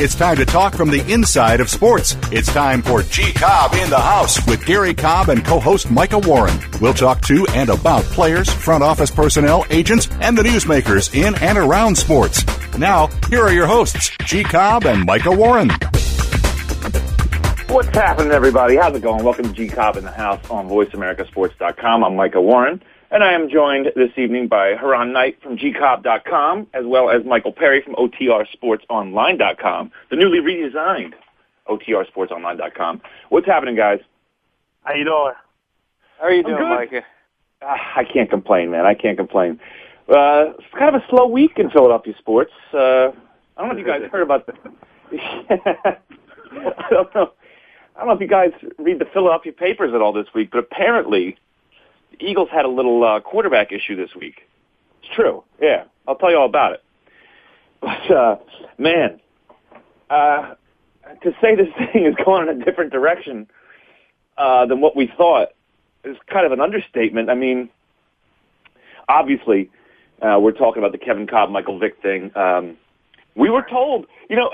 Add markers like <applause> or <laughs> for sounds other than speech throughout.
It's time to talk from the inside of sports. It's time for G Cobb in the House with Gary Cobb and co host Micah Warren. We'll talk to and about players, front office personnel, agents, and the newsmakers in and around sports. Now, here are your hosts, G Cobb and Micah Warren. What's happening, everybody? How's it going? Welcome to G Cobb in the House on VoiceAmericaSports.com. I'm Micah Warren. And I am joined this evening by Haran Knight from gcobb.com, as well as Michael Perry from OTRSportsOnline.com, the newly redesigned OTRSportsOnline.com. What's happening, guys? How you doing? How are you doing, Micah? Uh, I can't complain, man. I can't complain. Uh, it's kind of a slow week in Philadelphia sports. Uh, I don't know if you guys heard about the. <laughs> I don't know. I don't know if you guys read the Philadelphia papers at all this week, but apparently Eagles had a little uh, quarterback issue this week. It's true. Yeah, I'll tell you all about it. <laughs> But uh, man, uh, to say this <laughs> thing is going in a different direction uh, than what we thought is kind of an understatement. I mean, obviously, uh, we're talking about the Kevin Kolb, Michael Vick thing. Um, we were told, you know,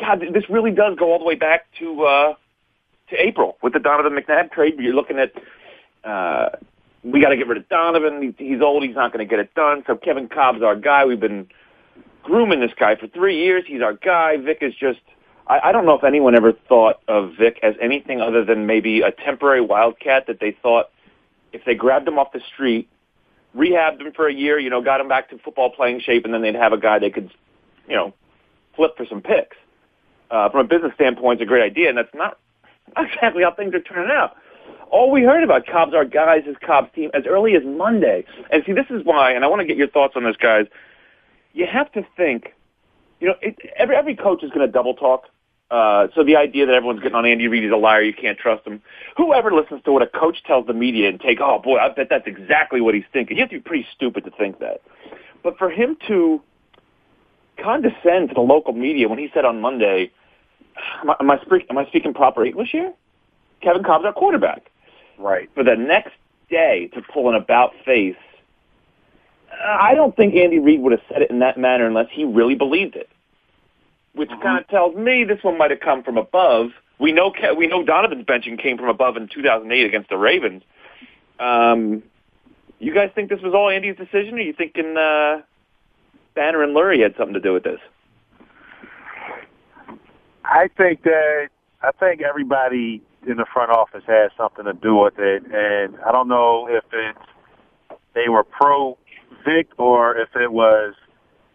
God, this really does go all the way back to uh, to April with the Donovan McNabb trade. You're looking at uh, we got to get rid of Donovan. He's old. He's not going to get it done. So Kevin Kolb's our guy. We've been grooming this guy for three years. He's our guy. Vick is just. I, don't know if anyone ever thought of Vick as anything other than maybe a temporary wildcat that they thought if they grabbed him off the street, rehabbed him for a year, you know, got him back to football playing shape, and then they'd have a guy they could, you know, flip for some picks. Uh, from a business standpoint, it's a great idea, and that's not exactly how things are turning out all we heard about Kolb's our guys is Kolb's team as early as Monday. And see, this is why, and I want to get your thoughts on this, guys. You have to think, you know, it, every every coach is going to double talk. Uh, so the idea that everyone's getting on Andy Reid, he's a liar, you can't trust him. Whoever listens to what a coach tells the media and take, oh boy, I bet that's exactly what he's thinking. You have to be pretty stupid to think that. But for him to condescend to the local media when he said on Monday, am I, am I, speak, am I speaking proper English here? Kevin Kolb's our quarterback. Right. For the next day to pull an about face, I don't think Andy Reid would have said it in that manner unless he really believed it. Which mm-hmm. kind of tells me this one might have come from above. We know we know Donovan's benching came from above in 2008 against the Ravens. Um, you guys think this was all Andy's decision, or are you thinking uh, Banner and Lurie had something to do with this? I think that I think everybody in the front office had something to do with it, and I don't know if it's they were pro Vick or if it was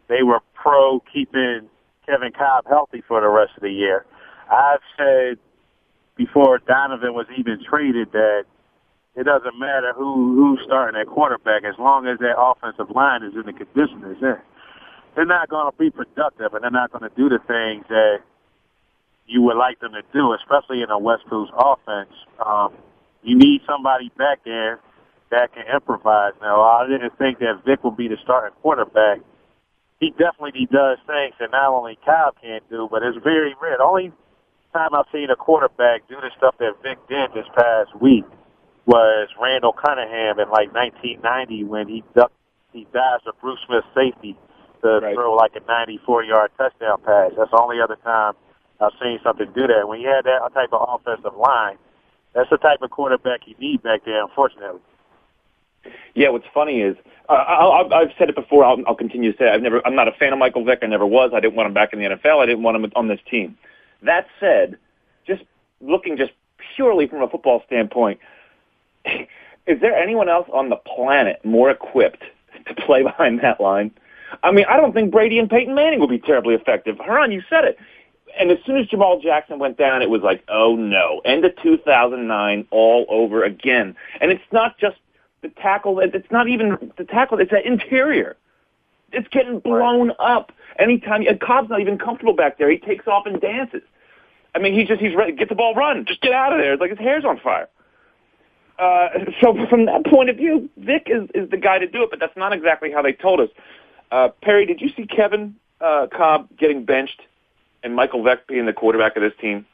they were pro keeping Kevin Kolb healthy for the rest of the year. I've said before Donovan was even traded that it doesn't matter who who's starting at quarterback as long as that offensive line is in the condition it's in. They're not going to be productive, and they're not going to do the things that you would like them to do, especially in a West Coast offense. Um, you need somebody back there that can improvise. Now, I didn't think that Vick would be the starting quarterback. He definitely does things that not only Kyle can't do, but it's very rare. The only time I've seen a quarterback do the stuff that Vick did this past week was Randall Cunningham in like 1990 when he ducked, he dashed a Bruce Smith safety to right. throw like a 94 yard touchdown pass. That's the only other time I've seen something do that. When you had that type of offensive line, that's the type of quarterback you need back there, unfortunately. Yeah, what's funny is uh, I'll, I've said it before. I'll, I'll continue to say it. I've never. I'm not a fan of Michael Vick. I never was. I didn't want him back in the NFL. I didn't want him on this team. That said, just looking just purely from a football standpoint, <laughs> is there anyone else on the planet more equipped to play behind that line? I mean, I don't think Brady and Peyton Manning will be terribly effective. Haran, you said it and as soon as Jamaal Jackson went down, it was like, oh no, end of 2009 all over again. And it's not just the tackle. It's not even the tackle. It's the interior. It's getting blown right. up. Anytime and Kolb's not even comfortable back there. He takes off and dances. I mean, he just he's ready. Get the ball, run. Just get out of there. It's like his hair's on fire. Uh, so from that point of view, Vick is is the guy to do it. But that's not exactly how they told us. Uh, Perry, did you see Kevin uh, Kolb getting benched and Michael Vick being the quarterback of this team?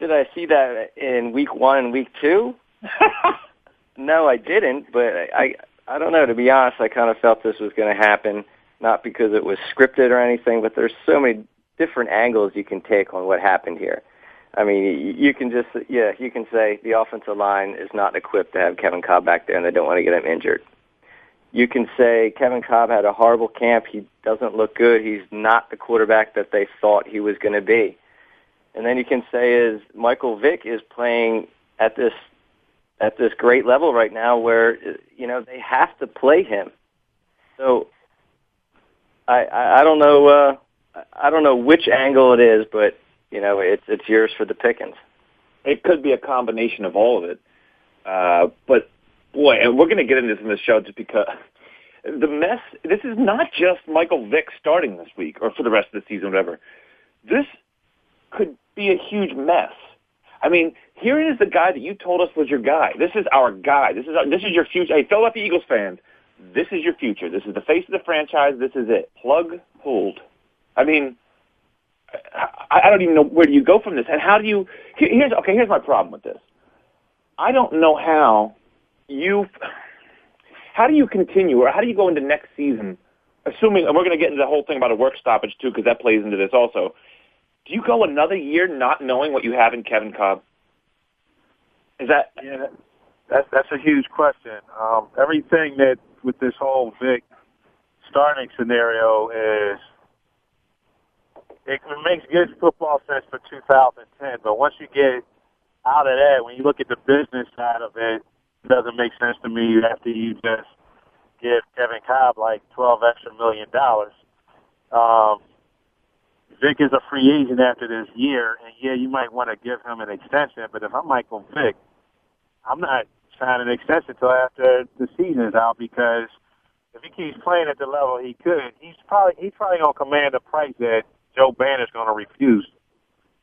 Did I see that in week one and week two? <laughs> no, I didn't. But I, I don't know. To be honest, I kind of felt this was going to happen, not because it was scripted or anything, but there's so many different angles you can take on what happened here. I mean, you can just, yeah, you can say the offensive line is not equipped to have Kevin Kolb back there, and they don't want to get him injured. You can say Kevin Kolb had a horrible camp. He doesn't look good. He's not the quarterback that they thought he was going to be. And then you can say is Michael Vick is playing at this at this great level right now where you know they have to play him. So I I, I don't know uh, I don't know which angle it is, but you know it's it's yours for the pickings. It could be a combination of all of it, uh, but boy, and we're going to get into this in the show just because the mess. This is not just Michael Vick starting this week or for the rest of the season, whatever. This could be a huge mess. I mean, here is the guy that you told us was your guy. This is our guy. This is our, this is your future. Hey, Philadelphia Eagles fans, this is your future. This is the face of the franchise. This is it. Plug pulled. I mean, I, I don't even know where do you go from this, and how do you? Here's okay. Here's my problem with this. I don't know how you. How do you continue, or how do you go into next season? Assuming, and we're going to get into the whole thing about a work stoppage too, because that plays into this also. Do you go another year not knowing what you have in Kevin Kolb Is that yeah? That's that's a huge question. Um, everything that with this whole Vick starting scenario is it makes good football sense for 2010, but once you get out of that, when you look at the business side of it, it doesn't make sense to me after you just give Kevin Kolb like 12 extra million dollars. Um, Vick is a free agent after this year, and yeah, you might want to give him an extension, but if I'm Michael Vick, I'm not signing an extension until after the season is out because if he keeps playing at the level he could, he's probably he's probably gonna command a price that Joe Banner's gonna refuse.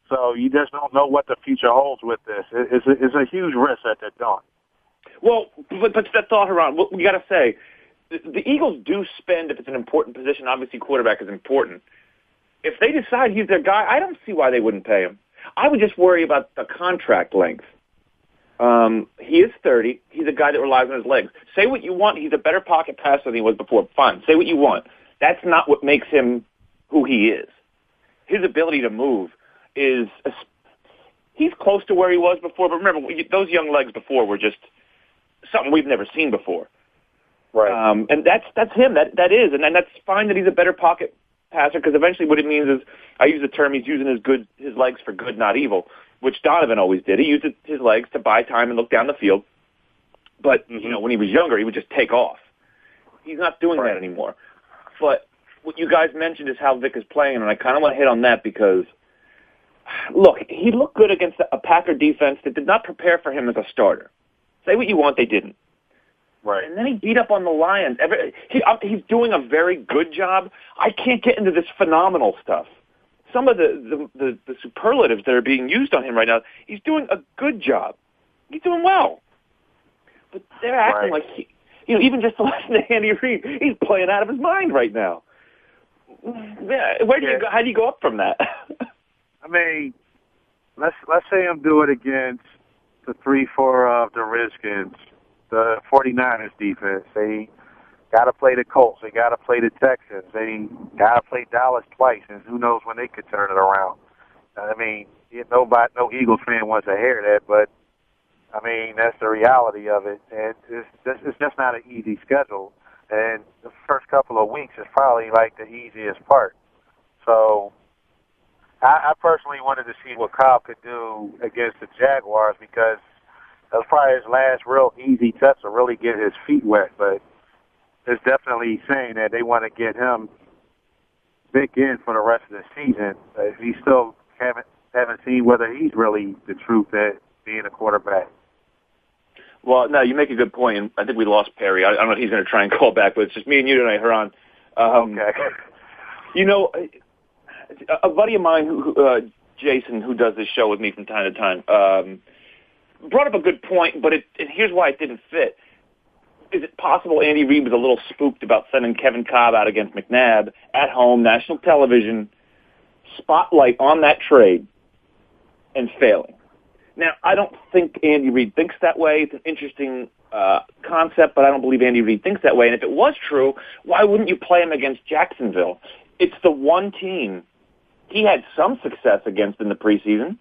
So you just don't know what the future holds with this. It's a, it's a huge risk that they're doing. Well, but, but that thought around, we got to say, the, the Eagles do spend if it's an important position. Obviously, quarterback is important if they decide he's their guy, I don't see why they wouldn't pay him. I would just worry about the contract length. Um, he is 30. He's a guy that relies on his legs. Say what you want. He's a better pocket passer than he was before. Fine. Say what you want. That's not what makes him who he is. His ability to move is, he's close to where he was before, but remember, those young legs before were just something we've never seen before. Right. Um, and that's, that's him. That, that is. And, and that's fine that he's a better pocket passer because eventually what it means is I use the term he's using his good his legs for good, not evil, which Donovan always did. He used his legs to buy time and look down the field. But mm-hmm. you know, when he was younger, he would just take off. He's not doing right. that anymore. But what you guys mentioned is how Vick is playing, and I kind of want to hit on that because look, he looked good against a Packer defense that did not prepare for him as a starter. Say what you want, they didn't. Right. And then he beat up on the Lions. Every, he, uh, he's doing a very good job. I can't get into this phenomenal stuff. Some of the, the, the, the superlatives that are being used on him right now, he's doing a good job. He's doing well. But they're acting right. like he, you know, even just <laughs> the last to Andy Reid, he's playing out of his mind right now. Where do yeah. you go? How do you go up from that? <laughs> I mean, let's let's say I'm doing against the three four of the Redskins the 49ers defense. They got to play the Colts. They got to play the Texans. They got to play Dallas twice, and who knows when they could turn it around. I mean, nobody, no Eagles fan wants to hear that, but I mean that's the reality of it. And it's just, it's just not an easy schedule. And the first couple of weeks is probably like the easiest part. So I, I personally wanted to see what Kolb could do against the Jaguars because that was probably his last real easy test to really get his feet wet. But it's definitely saying that they want to get him Vick in for the rest of the season, uh, he still haven't haven't seen whether he's really the truth at being a quarterback. Well, no, you make a good point, and I think we lost Perry. I, I don't know if he's going to try and call back, but it's just me and you tonight, Haran. Um, Okay. You know, a, buddy of mine, who, uh, Jason, who does this show with me from time to time, um, brought up a good point, but it, here's why it didn't fit. Is it possible Andy Reid was a little spooked about sending Kevin Kolb out against McNabb at home, national television, spotlight on that trade, and failing? Now, I don't think Andy Reid thinks that way. It's an interesting uh, concept, but I don't believe Andy Reid thinks that way. And if it was true, why wouldn't you play him against Jacksonville? It's the one team he had some success against in the preseason.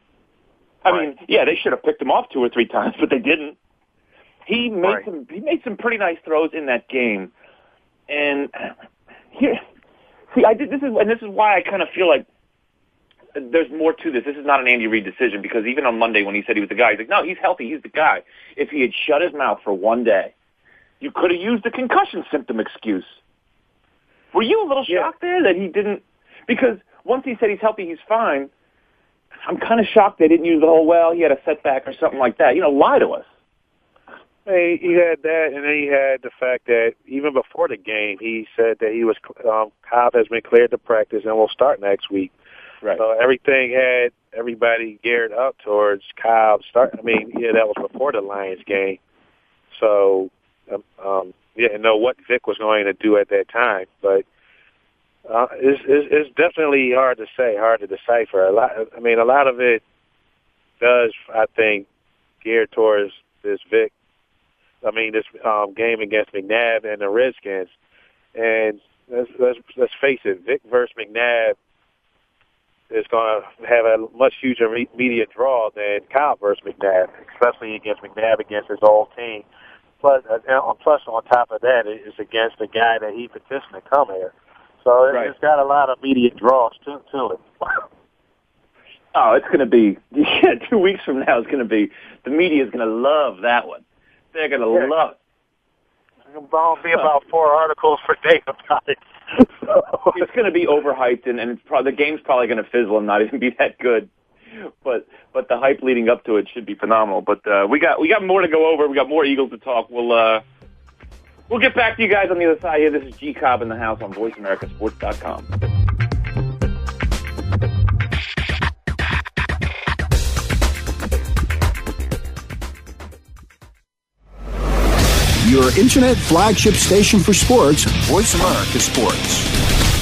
I Right. mean, yeah, they should have picked him off two or three <laughs> times, but they didn't. He made Right. some he made some pretty nice throws in that game. And here see I did this is and this is why I kind of feel like there's more to this. This is not an Andy Reid decision because even on Monday when he said he was the guy, he's like, no, he's healthy. He's the guy. If he had shut his mouth for one day, you could have used the concussion symptom excuse. Were you a little Yeah. shocked there that he didn't? Because once he said he's healthy, he's fine. I'm kind of shocked they didn't use the whole, well, he had a setback or something like that. You know, lie to us. Hey, he had that, and then he had the fact that even before the game, he said that he was um, Kolb has been cleared to practice and will start next week. Right. So everything had everybody geared up towards Kolb start. I mean, yeah, that was before the Lions game. So, um, um, didn't know what Vick was going to do at that time, but uh, it's, it's, it's definitely hard to say, hard to decipher. A lot. I mean, a lot of it does, I think, gear towards this Vick. I mean, this um, game against McNabb and the Redskins, and let's let's, let's face it, Vick versus McNabb is going to have a much huger media draw than Kyle versus McNabb, especially against McNabb against his old team. Plus, uh, plus on top of that, it is against the guy that he petitioned to come here. So it- Right. it's got a lot of media draws to, to it. <laughs> Oh, it's going to be, <laughs> yeah, two weeks from now, it's going to be, the media is going to love that one. They're going to Yeah. love it. There'll be about four articles per day about it. <laughs> so, it's going to be overhyped, and, and it's probably, the game's probably going to fizzle and not even be that good. But but the hype leading up to it should be phenomenal. But uh, we got we got more to go over. We got more Eagles to talk. We'll uh, we'll get back to you guys on the other side here. This is G Cobb in the house on VoiceAmericaSports.com. Your internet flagship station for sports, Voice America Sports.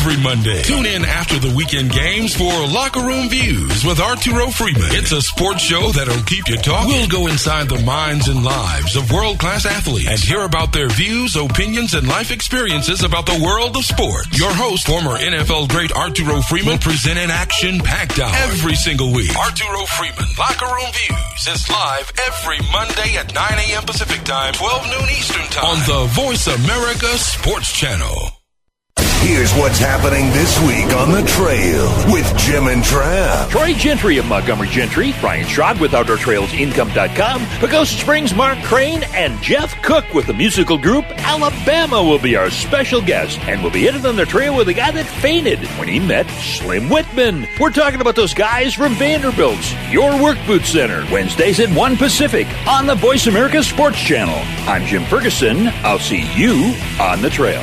Every Monday, tune in after the weekend games for Locker Room Views with Arturo Freeman. It's a sports show that'll keep you talking. We'll go inside the minds and lives of world-class athletes and hear about their views, opinions, and life experiences about the world of sports. Your host, former NFL great Arturo Freeman, will present an action-packed hour every single week. Arturo Freeman, Locker Room Views is live every Monday at 9 a.m. Pacific Time, 12 noon Eastern Time on the Voice America Sports Channel. Here's what's happening this week on the trail with Jim and Trav. Troy Gentry of Montgomery Gentry, Brian Schrock with OutdoorTrailsIncome.com, Pagosa Springs, Mark Crane, and Jeff Cook with the musical group Alabama will be our special guest, and we'll be headed on the trail with a guy that fainted when he met Slim Whitman. We're talking about those guys from Vanderbilt's Your Work Boot Center, Wednesdays at 1 Pacific on the Voice America Sports Channel. I'm Jim Ferguson. I'll see you on the trail.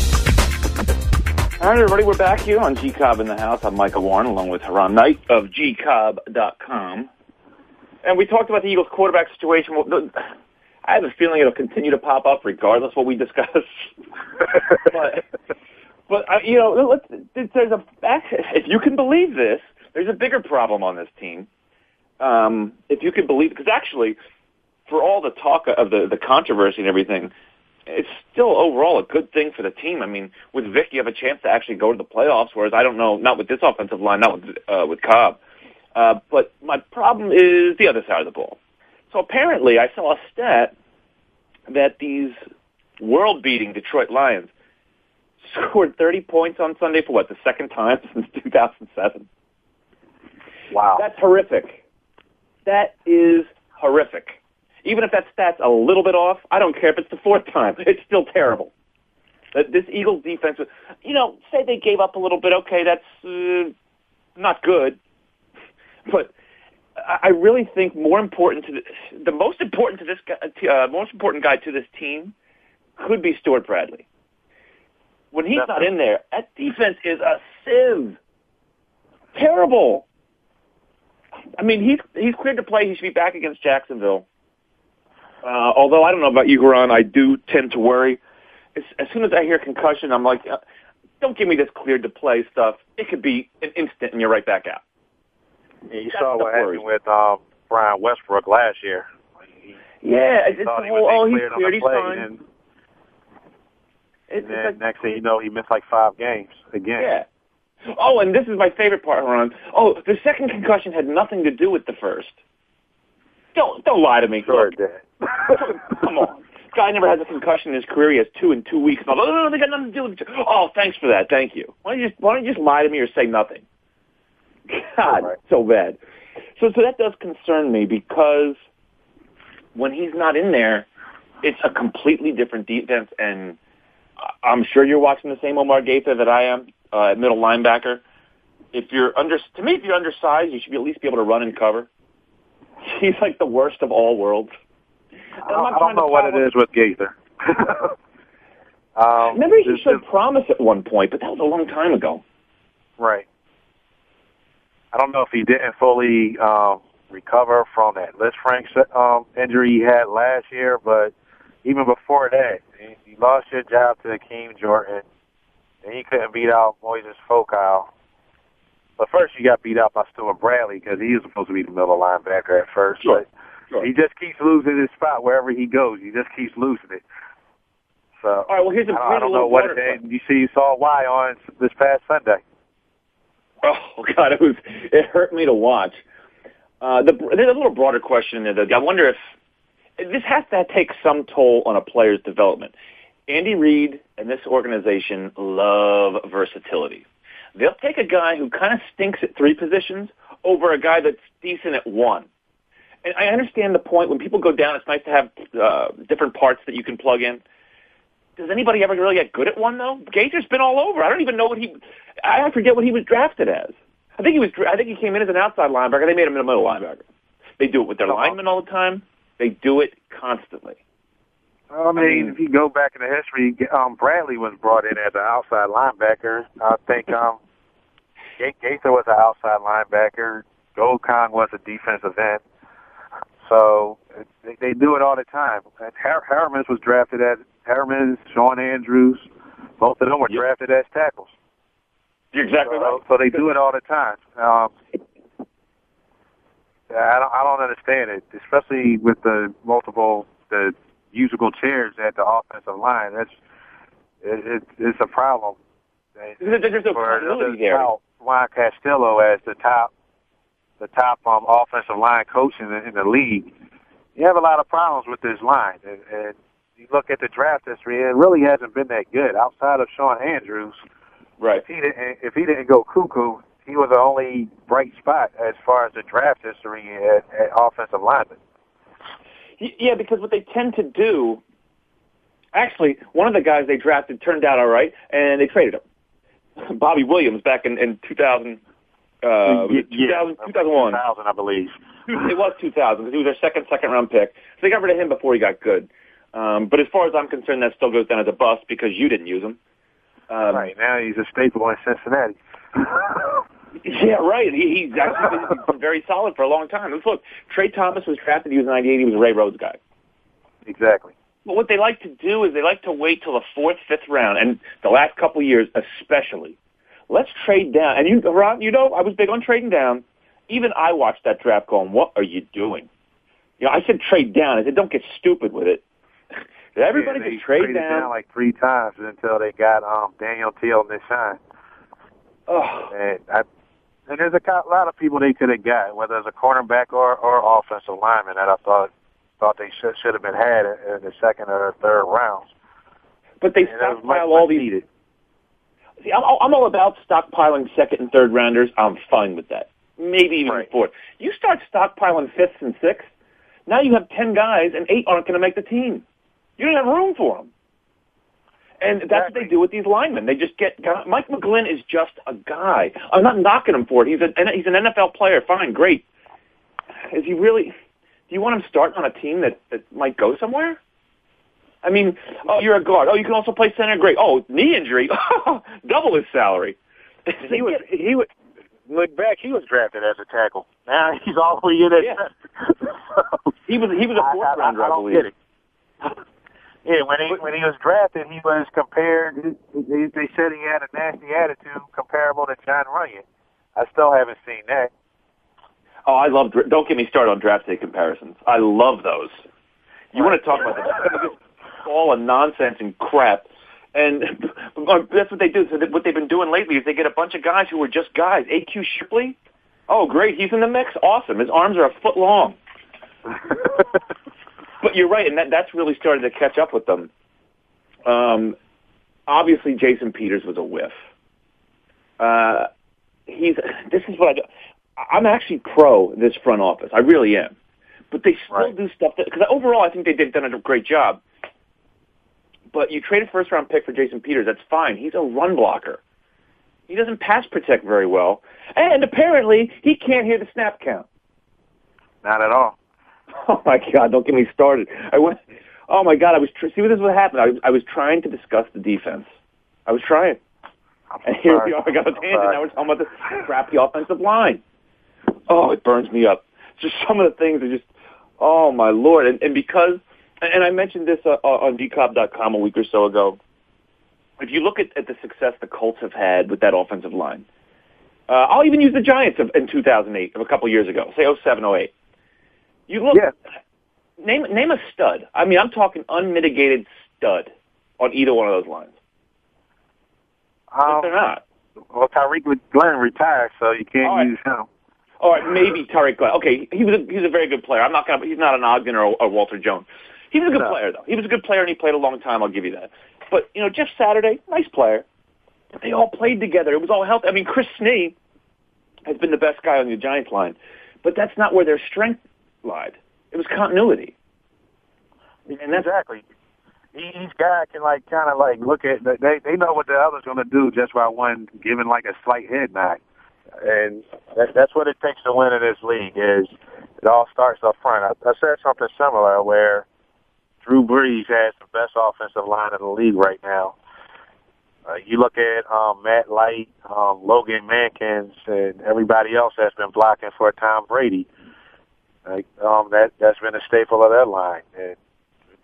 All right, everybody, we're back here on G Cobb in the house. I'm Michael Warren, along with Haran Knight of gcobb.com. And we talked about the Eagles quarterback situation. I have a feeling it'll continue to pop up regardless what we discuss. <laughs> but, but uh, you know, there's a if you can believe this, there's a bigger problem on this team. Um, if you can believe, because actually, for all the talk of the the controversy and everything, it's still overall a good thing for the team. I mean, with Vick, you have a chance to actually go to the playoffs. Whereas I don't know, not with this offensive line, not with uh, with Kolb. Uh, but my problem is the other side of the ball. So apparently, I saw a stat that these world-beating Detroit Lions <laughs> scored 30 points on Sunday for what the second time <laughs> since 2007. Wow, that's horrific. That is horrific. Even if that stat's a little bit off, I don't care if it's the fourth time. <laughs> It's still terrible. This Eagles defense, you know, say they gave up a little bit. Okay, that's uh, not good. <laughs> But I really think more important to the, the most important to this guy, uh, most important guy to this team could be Stewart Bradley. When he's not in there, that defense is a sieve. Terrible. I mean, he's he's cleared to play. He should be back against Jacksonville. Uh, although I don't know about you, Haran, I do tend to worry. As, as soon as I hear concussion, I'm like, uh, don't give me this cleared to play stuff. It could be an instant and you're right back out. Yeah, you That's saw what happened with um, Brian Westbrook last year. He, yeah, he it's whole, oh, he's cleared, he's fine. And, and then like, next thing you know, he missed like five games again. Yeah. Oh, and this is my favorite part, Haran. Oh, the second concussion had nothing to do with the first. Don't don't lie to me. Sure Look, did. <laughs> come on. Guy never has a concussion in his career. He has two in two weeks. No, no, no, they got nothing to do with it. Oh, thanks for that. Thank you. Why don't you just, why don't you just lie to me or say nothing? <laughs> God, right. so bad. So, so that does concern me because when he's not in there, it's a completely different defense. And I'm sure you're watching the same Omar Gaither that I am uh, at middle linebacker. If you're under, to me, if you're undersized, you should be at least be able to run and cover. He's like the worst of all worlds. I, I don't know what it is with Gaither. <laughs> um, Remember, he showed promise at one point, but that was a long time ago. Right. I don't know if he didn't fully um, recover from that Lisfranc um, injury he had last year, but even before that, he, he lost his job to Akeem Jordan, and he couldn't beat out Moise Fokou. But first, he got beat out by Stewart Bradley because he was supposed to be the middle linebacker at first. Sure. But Sure. He just keeps losing his spot wherever he goes. He just keeps losing it. So all right. Well, here's a I, I don't know what it is. You see, you saw why on this past Sunday. Oh <laughs> God, it was it hurt me to watch. Uh, the, there's a little broader question in there. Though. I wonder if this has to take some toll on a player's development. Andy Reid and this organization love versatility. They'll take a guy who kind of stinks at three positions over a guy that's decent at one and I understand the point. When people go down, it's nice to have uh, different parts that you can plug in. Does anybody ever really get good at one though? Gaither's been all over. I don't even know what he. I forget what he was drafted as. I think he was. I think he came in as an outside linebacker. They made him a middle linebacker. They do it with their uh-huh. linemen all the time. They do it constantly. I mean, if you go back in the history, um, Bradley was brought in as an outside linebacker. I think um, Gaither was an outside linebacker. Gold was a defensive end. So they, they do it all the time. Har- Herremans was drafted as Herremans, Shawn Andrews, both of them were yep. drafted as tackles. You're exactly so, right. So they do it all the time. Um, I don't, I don't understand it, especially with the multiple the musical chairs at the offensive line. That's it, it, it's a problem. There's no continuity there. Juan Castillo as the top the top um, offensive line coach in the, in the league, you have a lot of problems with this line. And, and you look at the draft history, it really hasn't been that good outside of Shawn Andrews. Right. If he didn't, if he didn't go cuckoo, he was the only bright spot as far as the draft history at, at offensive lineman. Yeah, because what they tend to do Actually, one of the guys they drafted turned out all right, and they traded him. Bobby Williams back in, in 2000, uh, it 2000, 2001. 2000, I believe. it was 2000 because he was their second second round pick. So they got rid of him before he got good. Um, but as far as I'm concerned, that still goes down as a bust because you didn't use him. Um, right now, he's a staple in Cincinnati. <laughs> Yeah, right. He, he's actually been, <laughs> been very solid for a long time. Look. Tra Thomas was drafted. He was 98. He was a Ray Rhodes guy. Exactly. But what they like to do is they like to wait till the fourth, fifth round, and the last couple of years especially. Let's trade down. And you, Ron, you know, I was big on trading down. Even I watched that draft going, what are you doing? You know, I said trade down. I said, don't get stupid with it. <laughs> Everybody yeah, they can trade traded down. down like three times until they got um Daniel Te'o-Nesheim. Oh, And I, and there's a lot of people they could have got, whether it's a cornerback or or offensive lineman that I thought thought they should should have been had in the second or third rounds. but they And that was much, stockpile all these. needed. See, I'm, I'm all about stockpiling second and third rounders. I'm fine with that. Maybe even Right. fourth. You start stockpiling fifths and sixths. Now you have ten guys, and eight aren't going to make the team. You don't have room for them. And that's what they do with these linemen. They just get guy- Mike McGlynn is just a guy. I'm not knocking him for it. He's a he's an NFL player. Fine, great. Is he really? Do you want him starting on a team that that might go somewhere? I mean, oh, you're a guard. Oh, you can also play center. Great. Oh, knee injury. <laughs> Double his salary. He was he was look back. He was drafted as a tackle. Now <laughs> he's all the way in at Yeah. so, He was he was a fourth I, rounder, I, I, don't believe. Get it. Yeah, when he when he was drafted, he was compared. They, they said he had a nasty attitude comparable to Jon Runyan. I still haven't seen that. Oh, I love. Don't get me started on draft day comparisons. I love those. You want to talk about the all of nonsense and crap, and <laughs> oh, that's what they do. So what they've been doing lately is they get a bunch of guys who are just guys. AQ Shipley. Oh, great, he's in the mix. Awesome. His arms are a foot long. <laughs> But you're right, and that, that's really started to catch up with them. Um, obviously, Jason Peters was a whiff. Uh, he's. This is what I do. I'm actually pro this front office. I really am. But they still Right. do stuff that because overall I think they did done a great job. But you trade a first round pick for Jason Peters. That's fine. He's a run blocker. He doesn't pass protect very well, and apparently he can't hear the snap count. Not at all. <laughs> Oh my God! Don't get me started. I went. Oh my God! I was tr- see what this is what happened. I was I was trying to discuss the defense. I was trying, and here sorry. we are. I got a tangent. Now we're talking about the crappy offensive line. Oh, it burns me up. Just some of the things are just. Oh my lord! And, and because, and I mentioned this uh, on gcobb.com a week or so ago. If you look at, at the success the Colts have had with that offensive line, uh, I'll even use the Giants of, in 2008, of a couple years ago, say 07, 08. You look, Yeah. name name a stud. I mean, I'm talking unmitigated stud on either one of those lines. But Um, they're not. well, Tarik Glenn retired, so you can't right. use him. All right, maybe Tarik Glenn. Okay, he was a, he was a very good player. I'm not gonna. He's not an Ogden or a, Walter Jones. He was a good No. player though. He was a good player and he played a long time. I'll give you that. But you know, Jeff Saturday, nice player. But they all played together. It was all healthy. I mean, Chris Snee has been the best guy on the Giants line, but that's not where their strength lied. It was continuity. And exactly. Each guy can like kind of like look at they they know what the other's going to do just by one giving like a slight head nod, and that, that's what it takes to win in this league. Is it all starts up front. I, I said something similar where Drew Brees has the best offensive line in the league right now. Uh, you look at um, Matt Light, um, Logan Mankins, and everybody else that's been blocking for Tom Brady. Like um, that that's been a staple of that line, and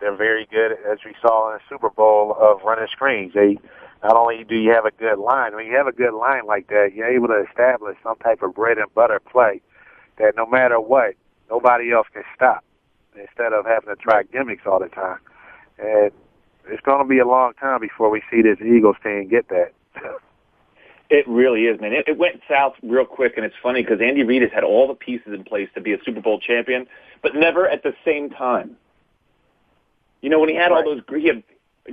they're very good, as we saw in the Super Bowl, of running screens. They not only do you have a good line, when you have a good line like that, you're able to establish some type of bread and butter play that no matter what, nobody else can stop. Instead of having to try gimmicks all the time, and it's going to be a long time before we see this Eagles team get that. It really is, man. It, it went south real quick, and it's funny because Andy Reid has had all the pieces in place to be a Super Bowl champion, but never at the same time. You know, when he had all Right. those, he had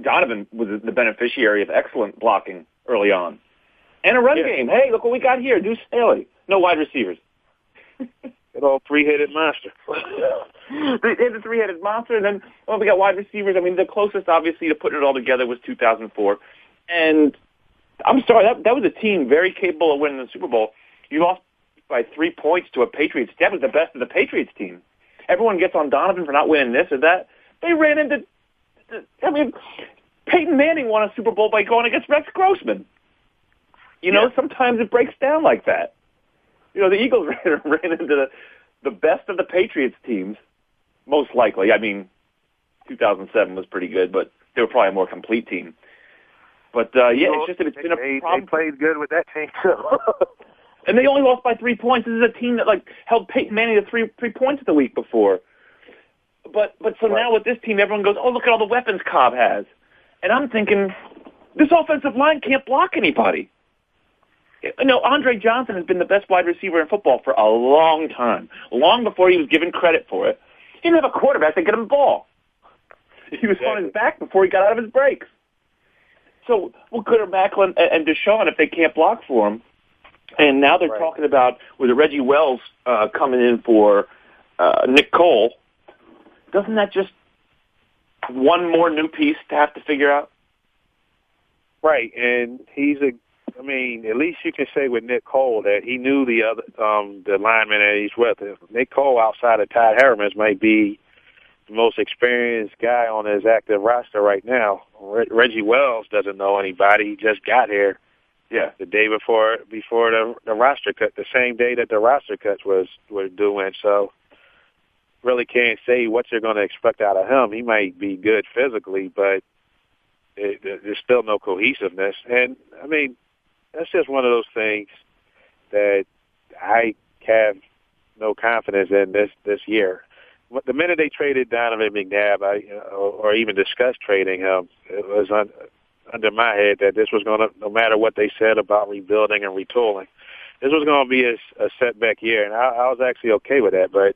Donovan was the beneficiary of excellent blocking early on, and a run Yeah. game. Hey, look what we got here: Deuce Staley, no wide receivers. <laughs> Good old three-headed monster. <laughs> the three-headed monster, and then well, we got wide receivers. I mean, the closest, obviously, to putting it all together was 2004. And I'm sorry, that that was a team very capable of winning the Super Bowl. You lost by three points to a Patriots. That was the best of the Patriots team. Everyone gets on Donovan for not winning this or that. They ran into. I mean, Peyton Manning won a Super Bowl by going against Rex Grossman. You know, yeah. sometimes it breaks down like that. You know, the Eagles <laughs> ran, ran into the, the best of the Patriots teams, most likely. I mean, 2007 was pretty good, but they were probably a more complete team. But uh, yeah, it's just that it's been a they, problem. They played good with that team too. <laughs> and they only lost by three points. This is a team that like held Peyton Manning to three three points the week before. But but so right. now with this team, everyone goes, oh look at all the weapons Kolb has, and I'm thinking, this offensive line can't block anybody. No, Andre Johnson has been the best wide receiver in football for a long time, long before he was given credit for it. He didn't have a quarterback that get him the ball. <laughs> He was on his back before he got out of his breaks. So what good are Maclin and DeSean if they can't block for him? And now they're right. talking about with Reggie Wells uh, coming in for uh, Nick Cole. Doesn't that just one more new piece to have to figure out? Right, and he's a. I mean, at least you can say with Nick Cole that he knew the other um the lineman that he's with. Nick Cole, outside of Todd Herremans, might be the most experienced guy on his active roster right now. Re- Reggie Wells doesn't know anybody. He just got here. Yeah, the day before before the the roster cut, the same day that the roster cuts was were doing. So really can't say what you're going to expect out of him. He might be good physically, but it, there's still no cohesiveness. And I mean, that's just one of those things that I have no confidence in this this year the minute they traded Donovan McNabb, I, or, even discussed trading him, it was un, under my head that this was going to, no matter what they said about rebuilding and retooling, this was going to be a, a setback year, and I, I was actually okay with that. But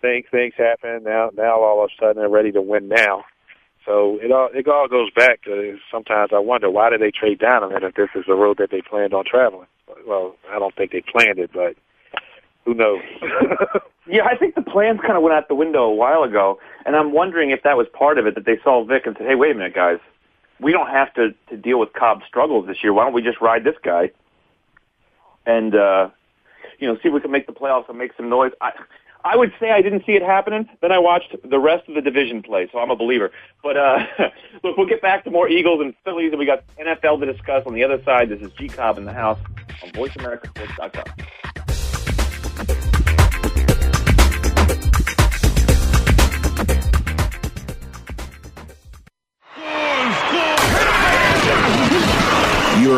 things things happen now. Now all of a sudden they're ready to win now. So it all it all goes back to sometimes I wonder why did they trade Donovan if this is the road that they planned on traveling. Well, I don't think they planned it, but who knows? <laughs> yeah, I think the plans kind of went out the window a while ago, and I'm wondering if that was part of it that they saw Vick and said, "Hey, wait a minute, guys, we don't have to to deal with Kolb's struggles this year. Why don't we just ride this guy and uh, you know see if we can make the playoffs and make some noise?" I I would say I didn't see it happening. Then I watched the rest of the division play, so I'm a believer. But uh, <laughs> look, we'll get back to more Eagles and Phillies, and we got NFL to discuss on the other side. This is G Cobb in the house on VoiceAmericaSports.com.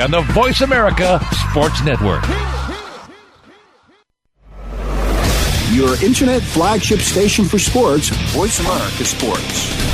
on the Voice America Sports Network. Your internet flagship station for sports, Voice America Sports.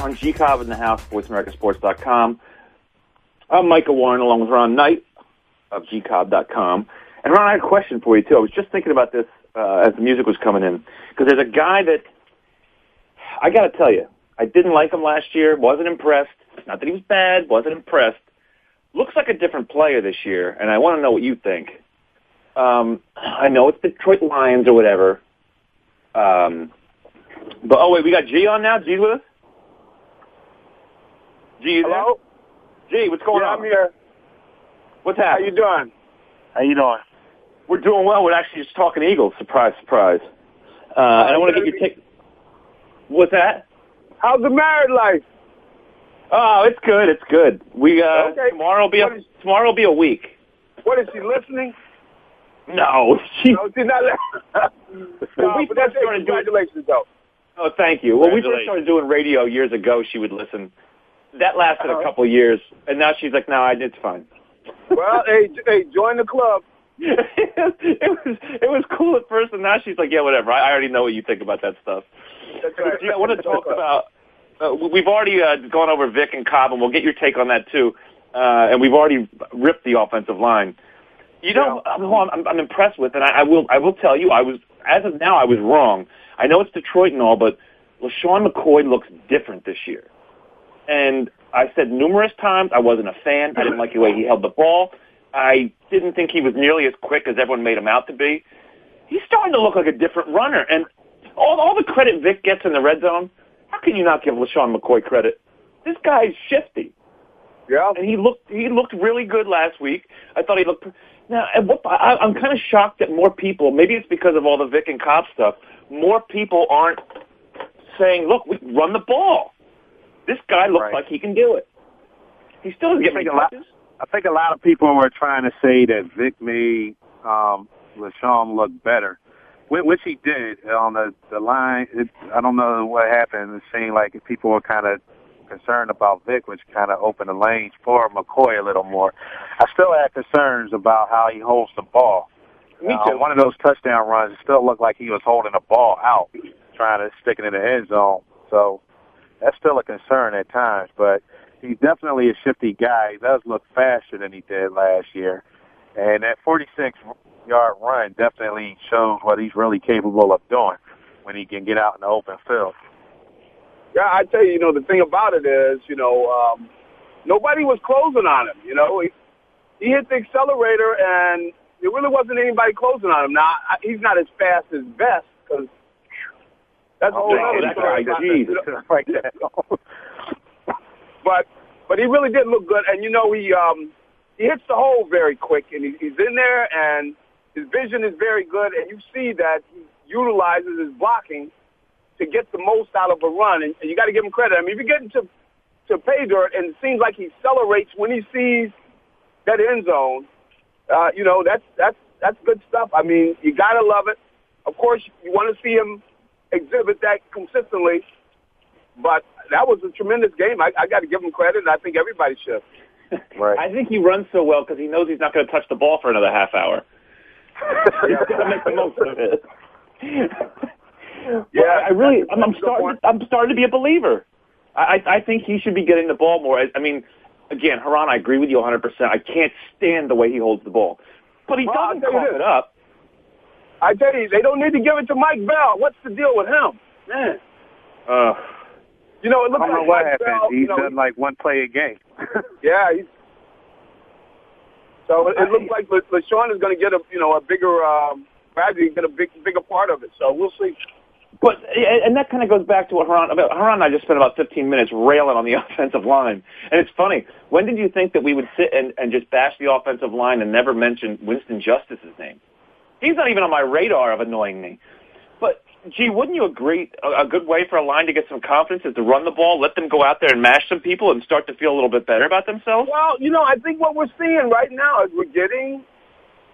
on G Cobb in the house, voiceamericasports.com. I'm Michael Warren along with Haran Knight of gcobb.com. And Ron, I had a question for you too. I was just thinking about this uh, as the music was coming in because there's a guy that I got to tell you, I didn't like him last year. wasn't impressed. Not that he was bad. wasn't impressed. Looks like a different player this year, and I want to know what you think. Um, I know it's Detroit Lions or whatever. Um, but oh wait, we got G on now. G's with us. G, you Hello? there? G, what's going yeah, on? I'm here. What's happening? How you doing? How you doing? We're doing well. We're actually just talking Eagles. Surprise, surprise. Uh, and I want to get your take. What's that? How's the married life? Oh, it's good. It's good. We uh, Okay. tomorrow will be a, What is- tomorrow will be a week. What is she listening? No, <laughs> she. No, she's not listening. <laughs> When we but that's first started doing- congratulations, though. Oh, thank you. When we first Congratulations. started doing radio years ago, she would listen. That lasted a couple of years, and now she's like, "No, I it's fine." Well, <laughs> hey, j- hey, join the club. it was it was cool at first, and now she's like, "Yeah, whatever. I, already know what you think about that stuff." That's right. I want to talk about. Uh, we've already uh, gone over Vick and Kolb, and we'll get your take on that too. Uh, and we've already ripped the offensive line. You know, I'm, I'm, I'm impressed with, and I, I will. I will tell you, I was as of now, I was wrong. I know it's Detroit and all, but LeSean McCoy looks different this year. And I said numerous times I wasn't a fan. I didn't like the way he held the ball. I didn't think he was nearly as quick as everyone made him out to be. He's starting to look like a different runner. And all, all the credit Vick gets in the red zone, how can you not give LeSean McCoy credit? This guy's shifty. Yeah. And he looked he looked really good last week. I thought he looked now. And what I, I'm kind of shocked that more people. Maybe it's because of all the Vick and Kolb stuff. More people aren't saying, "Look, we run the ball." This guy looks Right. like he can do it. He still doesn't get many lot- touches. I think a lot of people were trying to say that Vick made um, LeSean look better, which, he did on the the line. It, I don't know what happened. It seemed like people were kind of concerned about Vick, which kind of opened the lanes for McCoy a little more. I still had concerns about how he holds the ball. Me Uh, too. one of those touchdown runs, it still looked like he was holding the ball out, trying to stick it in the end zone. So that's still a concern at times, but he's definitely a shifty guy. He does look faster than he did last year. And that 46 yard run definitely shows what he's really capable of doing when he can get out in the open field. Yeah, I tell you, you know, the thing about it is, you know, um, nobody was closing on him. You know, he, he hit the accelerator, and there really wasn't anybody closing on him. Now, I, he's not as fast as Best because that's Oh, other that story. guy, about geez. that, you know. like that. but but he really did look good, and you know he um he hits the hole very quick, and he, he's in there, and his vision is very good, and you see that he utilizes his blocking to get the most out of a run, and, and you got to give him credit. I mean, if you get into to pay dirt, and it seems like he accelerates when he sees that end zone, uh, you know that's that's that's good stuff. I mean, you got to love it. Of course, you want to see him exhibit that consistently, but that was a tremendous game. I, I got to give him credit, and I think everybody should. <laughs> Right. I think he runs so well because he knows he's not going to touch the ball for another half hour. <laughs> he's going to make the most of it. yeah, I really, I'm, I'm starting. I'm starting to be a believer. I, I I think he should be getting the ball more. I, I mean, again, Haran, I agree with you 100. percent I can't stand the way he holds the ball, but he Well, doesn't tell you cough it up. I tell you, they don't need to give it to Mike Bell. What's the deal with him? Man, Uh, you know, it I looks don't know like what Mike happened. Bell. He's You know, done like one play a game. <laughs> yeah, he's. So it, it looks like La- LeSean is going to get a you know a bigger um, gradually get a big bigger part of it. So we'll see. But and that kind of goes back to what Haran. About, Haran and I just spent about 15 minutes railing on the <laughs> offensive line, and it's funny. When did you think that we would sit and, and just bash the offensive line and never mention Winston Justice's name? He's not even on my radar of annoying me. But gee, wouldn't you agree a, good way for a line to get some confidence is to run the ball, let them go out there and mash some people and start to feel a little bit better about themselves? Well, you know, I think what we're seeing right now is we're getting,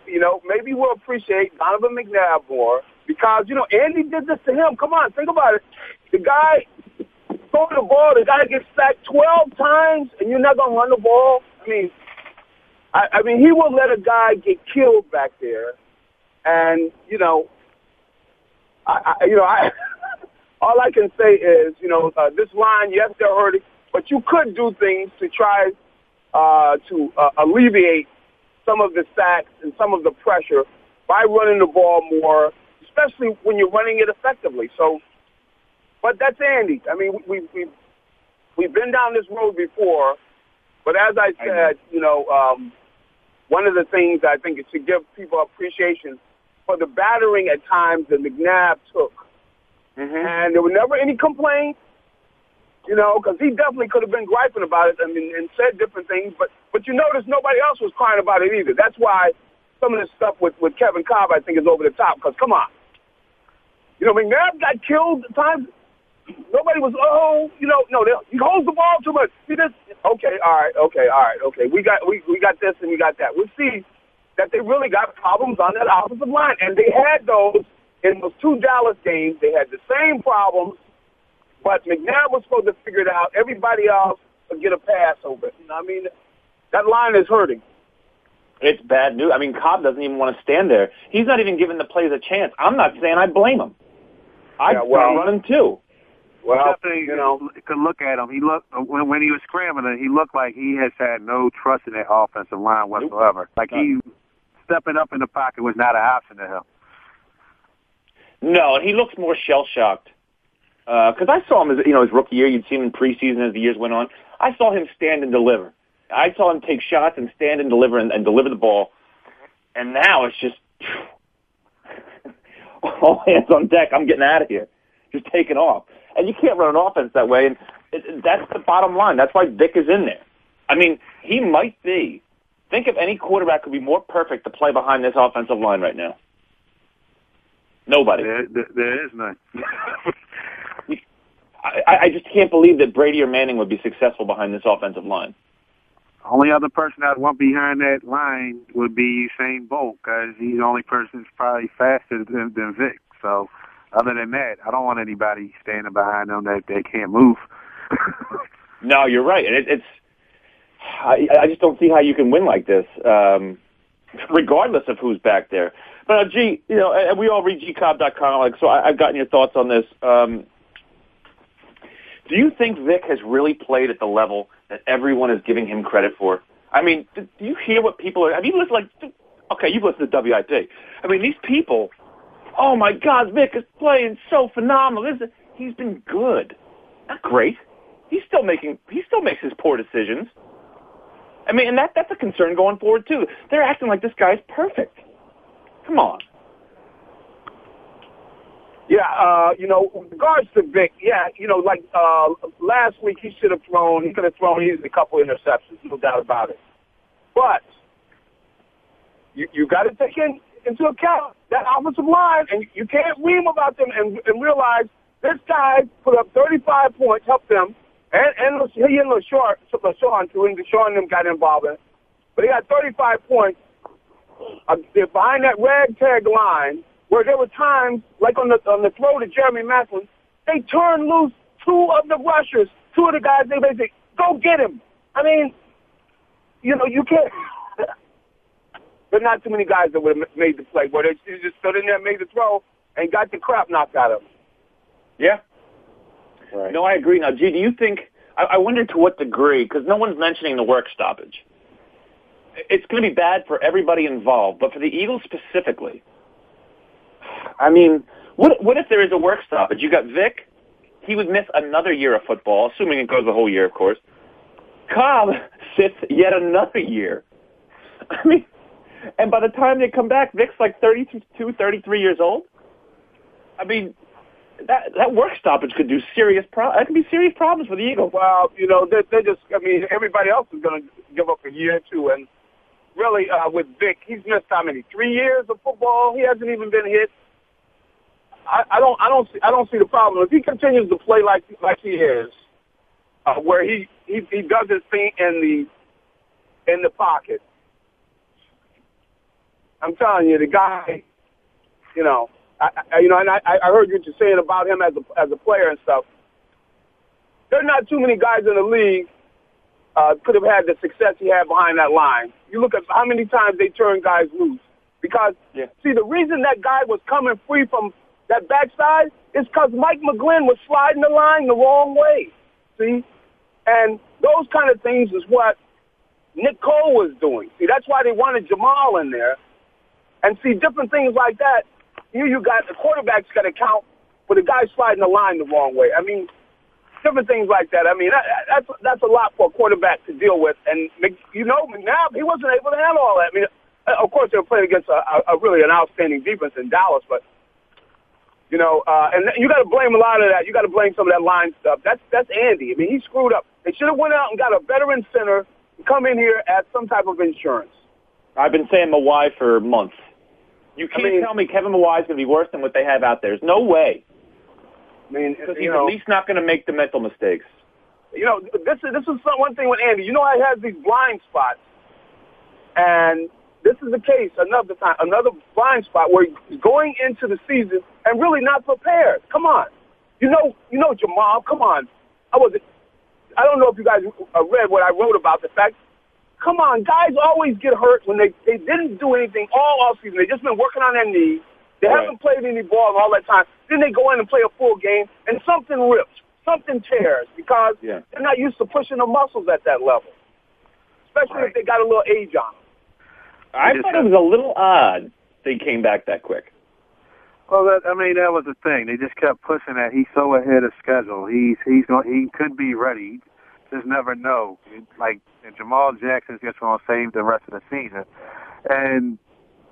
you know, maybe we'll appreciate Donovan McNabb more because, you know, Andy did this to him. Come on, think about it. The guy throwing the ball, the guy gets sacked 12 times and you're not to run the ball. I mean, I, I mean, he will let a guy get killed back there. And, you know, I, I you know, I, <laughs> all I can say is, you know, uh, this line, yes, they're hurting, but you could do things to try uh, to uh, alleviate some of the sacks and some of the pressure by running the ball more, especially when you're running it effectively. So, but that's Andy. I mean, we, we, we've been down this road before, but as I said, you know, um, one of the things I think is to give people appreciation for the battering at times that McNabb took. Mm-hmm. And there were never any complaints, you know, because he definitely could have been griping about it and, and said different things. But but you notice nobody else was crying about it either. That's why some of this stuff with, with Kevin Kolb, I think, is over the top. Because come on, you know, McNabb got killed at times. Nobody was, oh, you know, no, he holds the ball too much. He just, okay, all right, okay, all right, okay. We got, we, we got this and we got that. We'll see that they really got problems on that offensive line. And they had those in those two Dallas games. They had the same problems, but McNabb was supposed to figure it out. Everybody else would get a pass over it. You know, I mean, that line is hurting. It's bad news. I mean, Kolb doesn't even want to stand there. He's not even giving the plays a chance. I'm not saying I blame him. I'd yeah, well, run him too. Well, definitely, you know, could look at him. He looked when when he was scrambling. He looked like he has had no trust in that offensive line whatsoever. Like he stepping up in the pocket was not an option to him. No, and he looks more shell shocked. Because uh, I saw him as you know his rookie year. You'd seen him in preseason as the years went on. I saw him stand and deliver. I saw him take shots and stand and deliver and, and deliver the ball. And now it's just <laughs> all hands on deck. I'm getting out of here. Just taking off. And you can't run an offense that way. And it, it, that's the bottom line. That's why Vick is in there. I mean, he might be Think of any quarterback who would be more perfect to play behind this offensive line right now. Nobody. There, there, there is none. <laughs> I, I just can't believe that Brady or Manning would be successful behind this offensive line. Only other person I'd want behind that line would be Usain Bolt because he's the only person that's probably faster than, than Vick. So, other than that, I don't want anybody standing behind them that they can't move. <laughs> no, you're right, and it, it's I, I just don't see how you can win like this, um, <laughs> regardless of who's back there. But uh, gee, you know, and we all read gcobb.com, like so. I, I've gotten your thoughts on this. Um, do you think Vick has really played at the level that everyone is giving him credit for? I mean, do you hear what people are? Have you listened? Like, okay, you've listened to WIP. I mean, these people. Oh my God, Vick is playing so phenomenal. He's been good, not great. He's still making. He still makes his poor decisions. I mean, and that that's a concern going forward too. They're acting like this guy's perfect. Come on. Yeah, uh, you know, regards to Vick, yeah, you know, like uh, last week he should have thrown, he could have thrown a couple interceptions, no doubt about it. But you you got to take in, into account that offensive line, and you can't ream about them and, and realize this guy put up 35 points, helped them and, and he and LeSean, LeSean too, and LeSean and them got involved in it. But he got 35 points uh, behind that ragtag line where there were times, like on the on the throw to Jeremy Maclin, they turned loose two of the rushers, two of the guys, they basically, go get him. I mean, you know, you can't. <laughs> But not too many guys that would have made the play where they just stood in there, made the throw, and got the crap knocked out of them. Yeah, Right. No, I agree. Now, G, do you think? I, I wonder to what degree, because no one's mentioning the work stoppage. It's going to be bad for everybody involved, but for the Eagles specifically. I mean, what what if there is a work stoppage? You got Vick. He would miss another year of football, assuming it goes the whole year, of course. Kolb <laughs> sits yet another year. <laughs> I mean, and by the time they come back, Vick's like 32, 33 years old. I mean, that that work stoppage could do serious pro- that could be serious problems for the Eagles. Well, you know, they they just I mean everybody else is going to give up a year or two, and really uh, with Vick, he's missed how many three years of football? He hasn't even been hit. I, I don't I don't see I don't see the problem. If he continues to play like like he is, uh, where he, he he does his thing in the in the pocket, I'm telling you, the guy, you know, I, I you know, and I I heard you just saying about him as a as a player and stuff. There's not too many guys in the league uh, could have had the success he had behind that line. You look at how many times they turn guys loose. Because, yeah. see, the reason that guy was coming free from that backside is because Mike McGlynn was sliding the line the wrong way. See? And those kind of things is what Nick Cole was doing. See, that's why they wanted Jamaal in there. And see, different things like that. Here you got the quarterback's got to count for the guy sliding the line the wrong way. I mean, different things like that. I mean, that, that's that's a lot for a quarterback to deal with. And you know, now he wasn't able to handle all that. I mean, uh, of course they were playing against a, a, really an outstanding defense in Dallas, but you know, uh, and you got to blame a lot of that. You got to blame some of that line stuff. That's that's Andy. I mean, he screwed up. They should have went out and got a veteran center to come in here as some type of insurance. I've been saying Mawae for months. You can't I mean, tell me Kevin Mawae is going to be worse than what they have out there. There's no way. I mean, because he's know, at least not going to make the mental mistakes. You know, this is this is one thing with Andy. You know, I have these blind spots, and this is the case another time, another blind spot where he's going into the season and really not prepared. Come on, you know, you know, Jamaal. Come on, I was. I don't know if you guys read what I wrote about the fact. Come on, guys always get hurt when they they didn't do anything all off season. They just been working on their knees. They right. haven't played any ball all that time. Then they go in and play a full game, and something rips, something tears because yeah. they're not used to pushing the muscles at that level, especially right. if they got a little age on them. I thought it was a little odd they came back that quick. Well, that, I mean, that was the thing. They just kept pushing that. He's so ahead of schedule. He's he's going. He could be ready. Just never know. Like and Jamaal Jackson's just going to save the rest of the season, and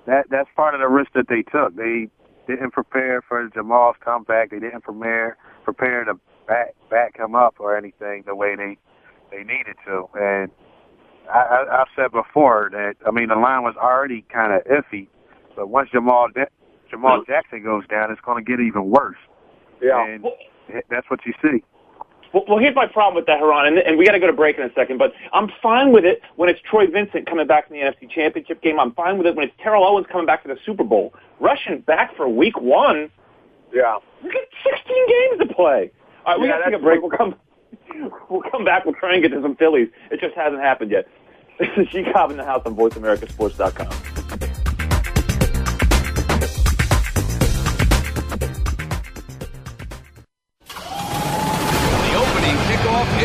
that that's part of the risk that they took. They didn't prepare for Jamaal's comeback. They didn't prepare prepare to back back him up or anything the way they they needed to. And I, I, I've said before that I mean the line was already kind of iffy, but once Jamaal Jamaal Jackson goes down, it's going to get even worse. Yeah, and that's what you see. Well, well, here's my problem with that, Haran, and, and we got to go to break in a second. But I'm fine with it when it's Troy Vincent coming back from the NFC Championship game. I'm fine with it when it's Terrell Owens coming back to the Super Bowl. Rushing back for Week One. Yeah, we got 16 games to play. All right, we yeah, got to take a break. We'll come. <laughs> We'll come back. We'll try and get to some Phillies. It just hasn't happened yet. <laughs> This is G Cobb in the house on VoiceAmericaSports.com.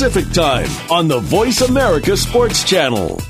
Time on the Voice America Sports Channel.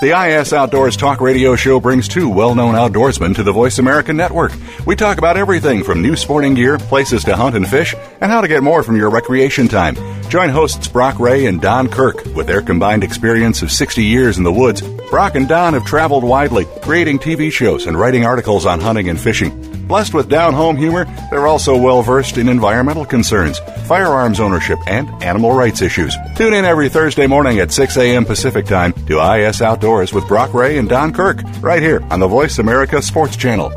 The IS Outdoors Talk Radio Show brings two well known outdoorsmen to the Voice America Network. We talk about everything from new sporting gear, places to hunt and fish, and how to get more from your recreation time. Join hosts Brock Ray and Don Kirk. With their combined experience of 60 years in the woods, Brock and Don have traveled widely, creating TV shows and writing articles on hunting and fishing. Blessed with down home humor, they're also well versed in environmental concerns, firearms ownership, and animal rights issues. Tune in every Thursday morning at 6 a.m. Pacific Time to IS Outdoors with Brock Ray and Don Kirk, right here on the Voice America Sports Channel.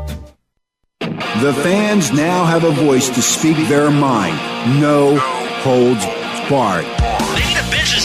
The fans now have a voice to speak their mind. No holds barred. They need to bench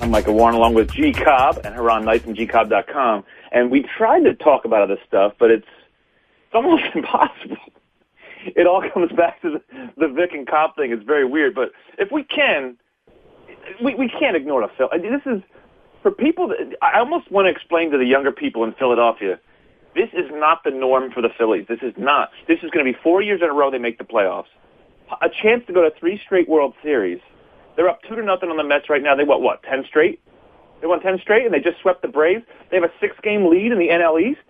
I'm Michael Warren along with G Cobb and Haran Knight from gcobb.com. And we tried to talk about other stuff, but it's, it's almost <laughs> impossible. It all comes back to the, the Vick and Kolb thing. It's very weird. But if we can, we, we can't ignore the film. This is, for people, that, I almost want to explain to the younger people in Philadelphia, this is not the norm for the Phillies. This is not. This is going to be four years in a row they make the playoffs. A chance to go to three straight World Series. They're up two to nothing on the Mets right now. They won what ten straight? They won ten straight, and they just swept the Braves. They have a six-game lead in the NL East.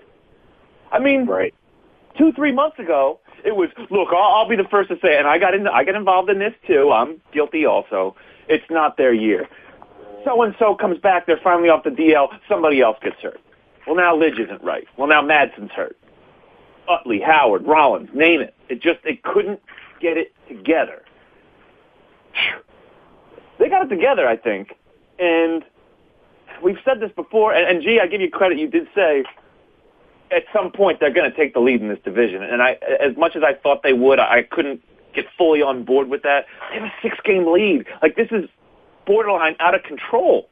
I mean, right. two three months ago, it was look. I'll, I'll be the first to say, it, and I got in. I got involved in this too. I'm guilty also. It's not their year. So and so comes back. They're finally off the DL. Somebody else gets hurt. Well, now Lidge isn't right. Well, now Madson's hurt. Utley, Howard, Rollins, name it. It just it couldn't get it together. They got it together, I think. And we've said this before, and, and gee, I give you credit. You did say at some point they're going to take the lead in this division. And I, as much as I thought they would, I couldn't get fully on board with that. They have a six-game lead. Like this is borderline out of control.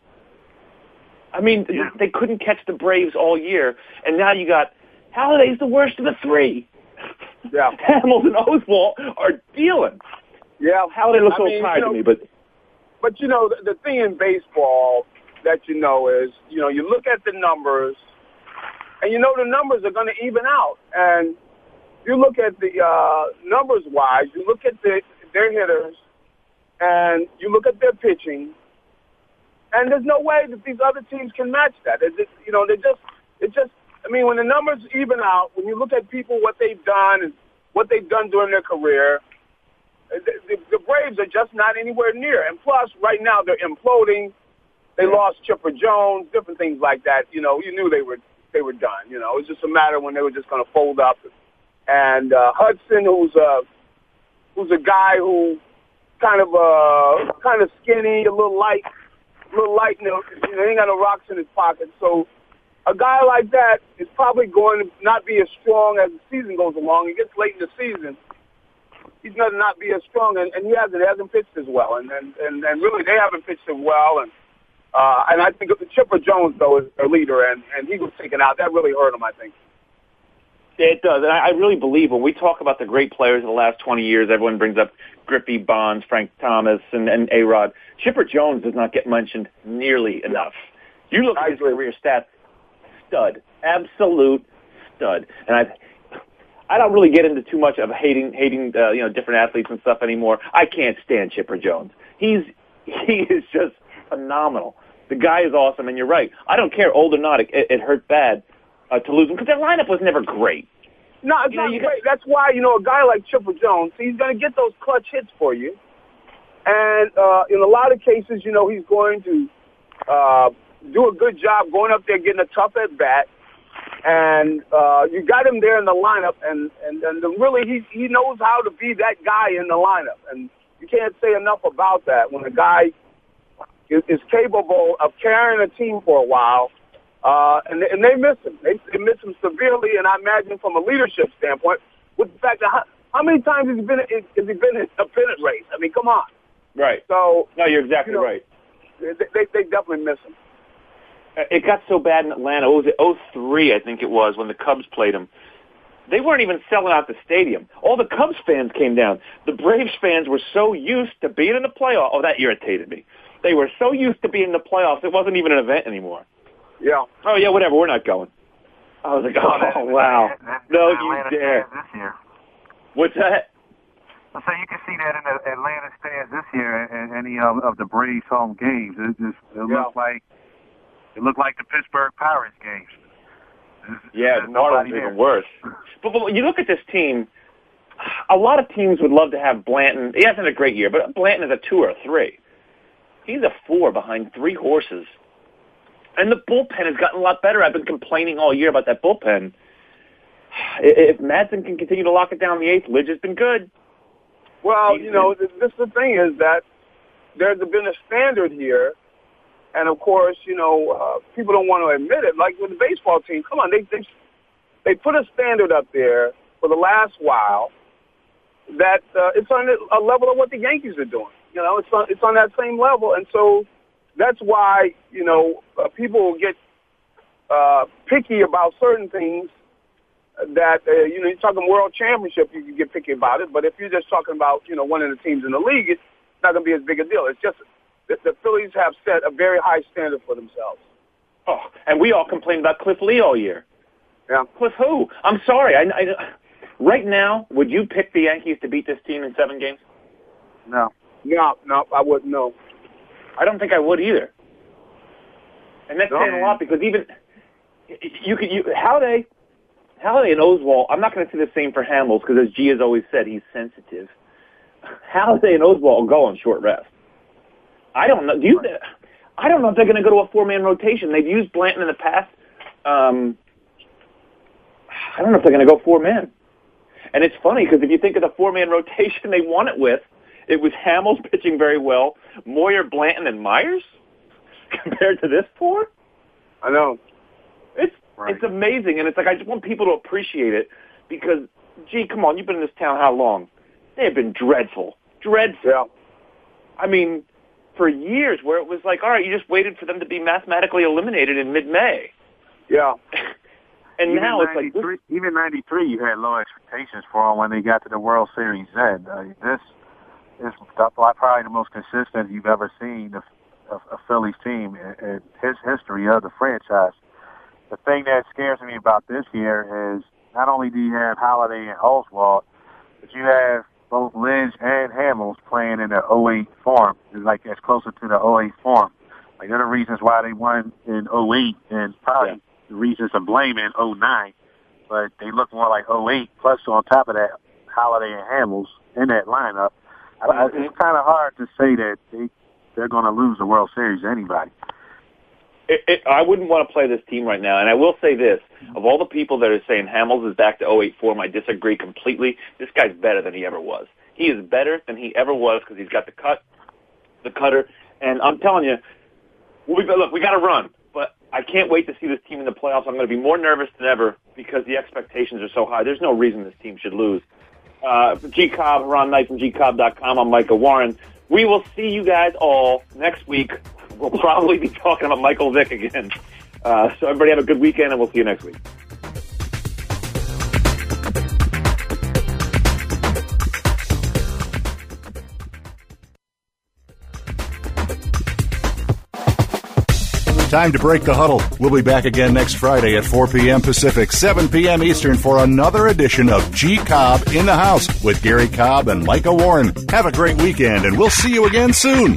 I mean, yeah. they couldn't catch the Braves all year, and now you got Halladay's the worst of the three. Yeah, <laughs> Hamels and Oswalt are dealing. Yeah, Halliday looks I so mean, tired you know, to me, but but you know, the, the thing in baseball that you know is, you know, you look at the numbers, and you know the numbers are going to even out. And you look at the uh, numbers wise, you look at the, their hitters, and you look at their pitching, and there's no way that these other teams can match that. It's just, you know, they just, it just. I mean, when the numbers even out, when you look at people what they've done and what they've done during their career, the, the, Braves are just not anywhere near. And plus, right now they're imploding. They lost Chipper Jones, different things like that. You know, you knew they were they were done. You know, it was just a matter when they were just going to fold up. And uh, Hudson, who's a who's a guy who kind of uh kind of skinny, a little light, a little light. You know, you know, he ain't got no rocks in his pocket. So a guy like that is probably going to not be as strong as the season goes along. He gets late in the season he's going to not be as strong, and, and he hasn't he hasn't pitched as well, and and and, and really they haven't pitched him well, and uh, and I think Chipper Jones though is their leader, and and he was taken out. That really hurt him, I think. It does, and I, I really believe when we talk about the great players of the last 20 years, everyone brings up Griffey, Bonds, Frank Thomas, and, and A Rod. Chipper Jones does not get mentioned nearly enough. You look at his career stats, stud, absolute stud, and I I don't really get into too much of hating hating uh, you know different athletes and stuff anymore. I can't stand Chipper Jones. He's <laughs> he is just phenomenal. The guy is awesome, and you're right. I don't care, old or not. It, it hurt bad uh, to lose him because their lineup was never great. No, it's You not you great. That's why you know a guy like Chipper Jones, he's going to get those clutch hits for you, and uh, in a lot of cases, you know, he's going to uh, do a good job going up there getting a tough at bat. And uh, you got him there in the lineup, and and and the, really he he knows how to be that guy in the lineup, and you can't say enough about that when a guy is, is capable of carrying a team for a while. Uh, and, and they miss him. They, they miss him severely, and I imagine from a leadership standpoint, with the fact that how, how many times has he been has he been in a pennant race? I mean, come on. Right. So no, you're exactly you know, right. They, they they definitely miss him. Uh, it got so bad in Atlanta. What was it? 03, I think it was, when the Cubs played them. They weren't even selling out the stadium. All the Cubs fans came down. The Braves fans were so used to being in the playoffs. Oh, that irritated me. They were so used to being in the playoffs, it wasn't even an event anymore. Yeah. Oh, yeah, whatever. We're not going. I was like, oh, oh <laughs> wow. No, you dare. This year. What's that? So you can see that in the Atlanta stands this year in any of, of the Braves home games. It just it Yeah. looked like it looked like the Pittsburgh Pirates games. Yeah, There's the Marlins are even there. worse. But, but you look at this team, a lot of teams would love to have Blanton. He hasn't had a great year, but Blanton is a two or a three. He's a four behind three horses. And the bullpen has gotten a lot better. I've been complaining all year about that bullpen. If Madson can continue to lock it down in the eighth, Lidge has been good. Well, you know, th- this the thing is that there's been a standard here, and of course, you know, uh, people don't want to admit it. Like with the baseball team, come on, they they they put a standard up there for the last while that uh, it's on a level of what the Yankees are doing. You know, it's on it's on that same level, and so that's why you know uh, people get uh, picky about certain things that uh, you know you're talking world championship, you can get picky about it. But if you're just talking about you know one of the teams in the league, it's not going to be as big a deal. It's just the, the Phillies have set a very high standard for themselves. Oh, and we all complained about Cliff Lee all year. Yeah. Cliff who? I'm sorry. I, I, right now, would you pick the Yankees to beat this team in seven games? No, no, no, I wouldn't know. I don't think I would either. And that's No. saying a lot because even you could you Howday, Howday and Oswalt. I'm not going to say the same for Hamels because as G has always said, he's sensitive. Howday and Oswalt will go on short rest. I don't know. Do you? I don't know if they're going to go to a four man rotation. They've used Blanton in the past. Um, I don't know if they're going to go four men. And it's funny because if you think of the four man <laughs> rotation they won it with, it was Hamels pitching very well, Moyer, Blanton, and Myers. <laughs> Compared to this four, I know. it's it's amazing, and it's like I just want people to appreciate it because, gee, come on, you've been in this town how long? They have been dreadful, dreadful. Yeah. I mean, for years, where it was like, all right, you just waited for them to be mathematically eliminated in mid-May, Yeah. <laughs> and even now it's like, 93, even '93, you had low expectations for them when they got to the World Series. Then uh, this is probably the most consistent you've ever seen of, of a Phillies team in, in his history of the franchise. The thing that scares me about this year is not only do you have Halladay and Oswalt, but you have both Lynch and Hamels playing in the 08 form, like as closer to the 08 form. Like they're the reasons why they won in 08 and probably the reasons to blame in 09. But they look more like 08. Plus, on top of that, Halladay and Hamels in that lineup. I, I, it's kind of hard to say that they they're going to lose the World Series to anybody. It, it, I wouldn't want to play this team right now. And I will say this: of all the people that are saying Hamels is back to 08 form, I disagree completely. This guy's better than he ever was. He is better than he ever was because he's got the cut, the cutter, and I'm telling you, we look, we got to run. But I can't wait to see this team in the playoffs. I'm going to be more nervous than ever because the expectations are so high. There's no reason this team should lose. Uh, G Cobb, Haran Knight from gcobb.com. I'm Michael Warren. We will see you guys all next week. We'll probably be talking about Michael Vick again. Uh, so everybody have a good weekend, and we'll see you next week. Time to break the huddle. We'll be back again next Friday at 4 p.m. Pacific, 7 p.m. Eastern for another edition of G Cobb in the House with Gary Cobb and Micah Warren. Have a great weekend, and we'll see you again soon.